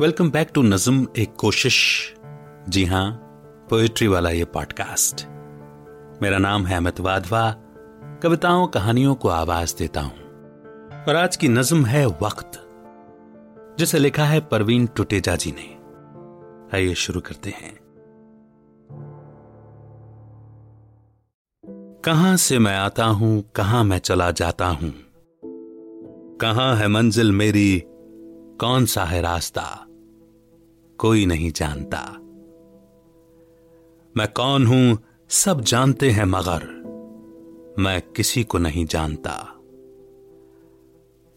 Welcome back to नज्म एक कोशिश। जी हाँ पोएट्री वाला ये पॉडकास्ट मेरा नाम है अमित वाधवा। कविताओं, कहानियों को आवाज़ देता हूँ। और आज की नज्म है वक्त, जिसे लिखा है परवीन टुटेजा जी ने। आइए शुरू करते हैं। कहाँ से मैं आता हूँ, कहाँ मैं चला जाता हूँ? कहाँ है मंजिल मेरी कौन सा है रास्ता? कोई नहीं जानता। मैं कौन हूँ, सब जानते हैं मगर मैं किसी को नहीं जानता।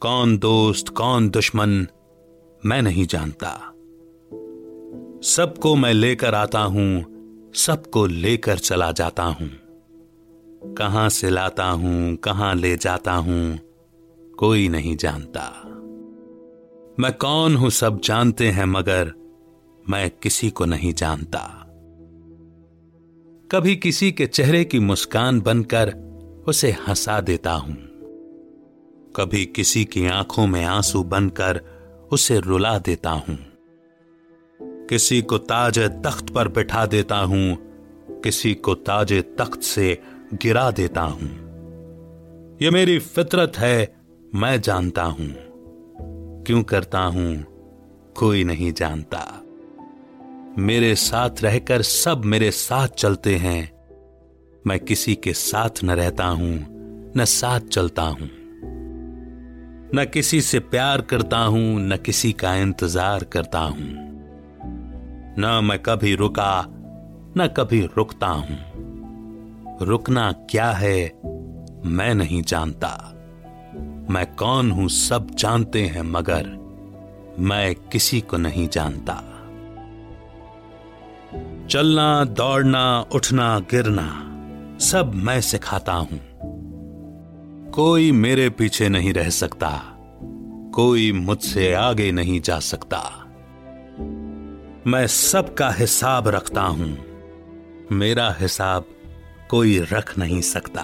कौन दोस्त, कौन दुश्मन, मैं नहीं जानता। सबको मैं लेकर आता हूँ, सबको लेकर चला जाता हूँ। कहाँ से लाता हूँ, कहाँ ले जाता हूँ, कोई नहीं जानता। मैं कौन हूँ सब जानते हैं, मगर मैं किसी को नहीं जानता। कभी किसी के चेहरे की मुस्कान बनकर उसे हंसा देता हूँ। कभी किसी की आँखों में आँसू बनकर उसे रुला देता हूँ। किसी को ताज तख्त पर बिठा देता हूँ, किसी को ताज तख्त से गिरा देता हूँ। यह मेरी फितरत है, मैं जानता हूँ। क्यों करता हूँ, कोई नहीं जानता। मेरे साथ रहकर सब मेरे साथ चलते हैं। मैं किसी के साथ न रहता हूँ, न साथ चलता हूँ। न किसी से प्यार करता हूँ, न किसी का इंतज़ार करता हूँ। न मैं कभी रुका, न कभी रुकता हूँ। रुकना क्या है, मैं नहीं जानता। मैं कौन हूँ सब जानते हैं, मगर मैं किसी को नहीं जानता। चलना, दौड़ना, उठना, गिरना, सब मैं सिखाता हूँ। कोई मेरे पीछे नहीं रह सकता, कोई मुझसे आगे नहीं जा सकता। मैं सबका हिसाब रखता हूँ, मेरा हिसाब कोई रख नहीं सकता।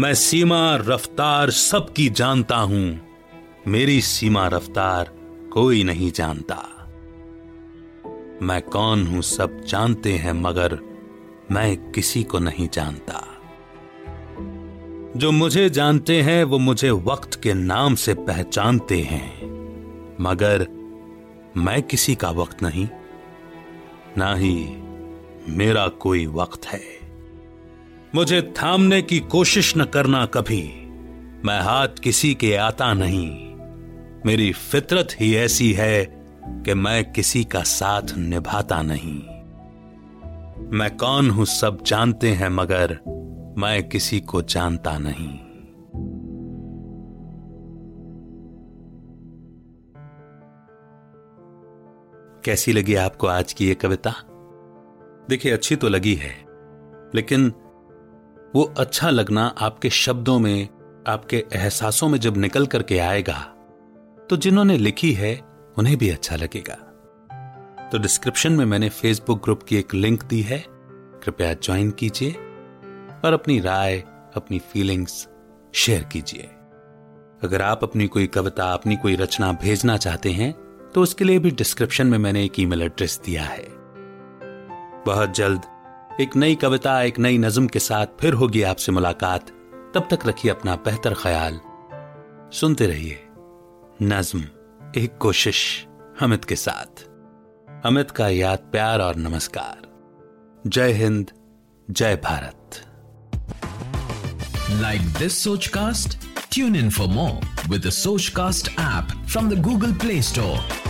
मैं सीमा रफ्तार सबकी जानता हूँ। मेरी सीमा रफ्तार कोई नहीं जानता। मैं कौन हूँ सब जानते हैं, मगर मैं किसी को नहीं जानता। जो मुझे जानते हैं, वो मुझे वक्त के नाम से पहचानते हैं। मगर मैं किसी का वक्त नहीं, ना ही मेरा कोई वक्त है। मुझे थामने की कोशिश न करना कभी। मैं हाथ किसी के आता नहीं। मेरी फितरत ही ऐसी है कि मैं किसी का साथ निभाता नहीं। मैं कौन हूँ सब जानते हैं, मगर मैं किसी को जानता नहीं। कैसी लगी आपको आज की ये कविता? देखिए, अच्छी तो लगी है, लेकिन वो अच्छा लगना आपके शब्दों में, आपके एहसासों में जब निकल करके आएगा तो जिन्होंने लिखी है, उन्हें भी अच्छा लगेगा। तो डिस्क्रिप्शन में मैंने फेसबुक ग्रुप की एक लिंक दी है, कृपया ज्वाइन कीजिए और अपनी राय, अपनी फीलिंग्स शेयर कीजिए। अगर आप अपनी कोई कविता, अपनी कोई रचना भेजना चाहते हैं तो उसके लिए भी डिस्क्रिप्शन में मैंने एक ईमेल एड्रेस दिया है। बहुत जल्द एक नई कविता, एक नई नज्म के साथ फिर होगी आपसे मुलाकात। तब तक रखिए अपना बेहतर ख्याल। सुनते रहिए। नज्म, एक कोशिश अमित के साथ। अमित का याद प्यार और नमस्कार। जय हिंद, जय Bharat. Like this Sochcast tune in for more with Sochcast app from the Google Play Store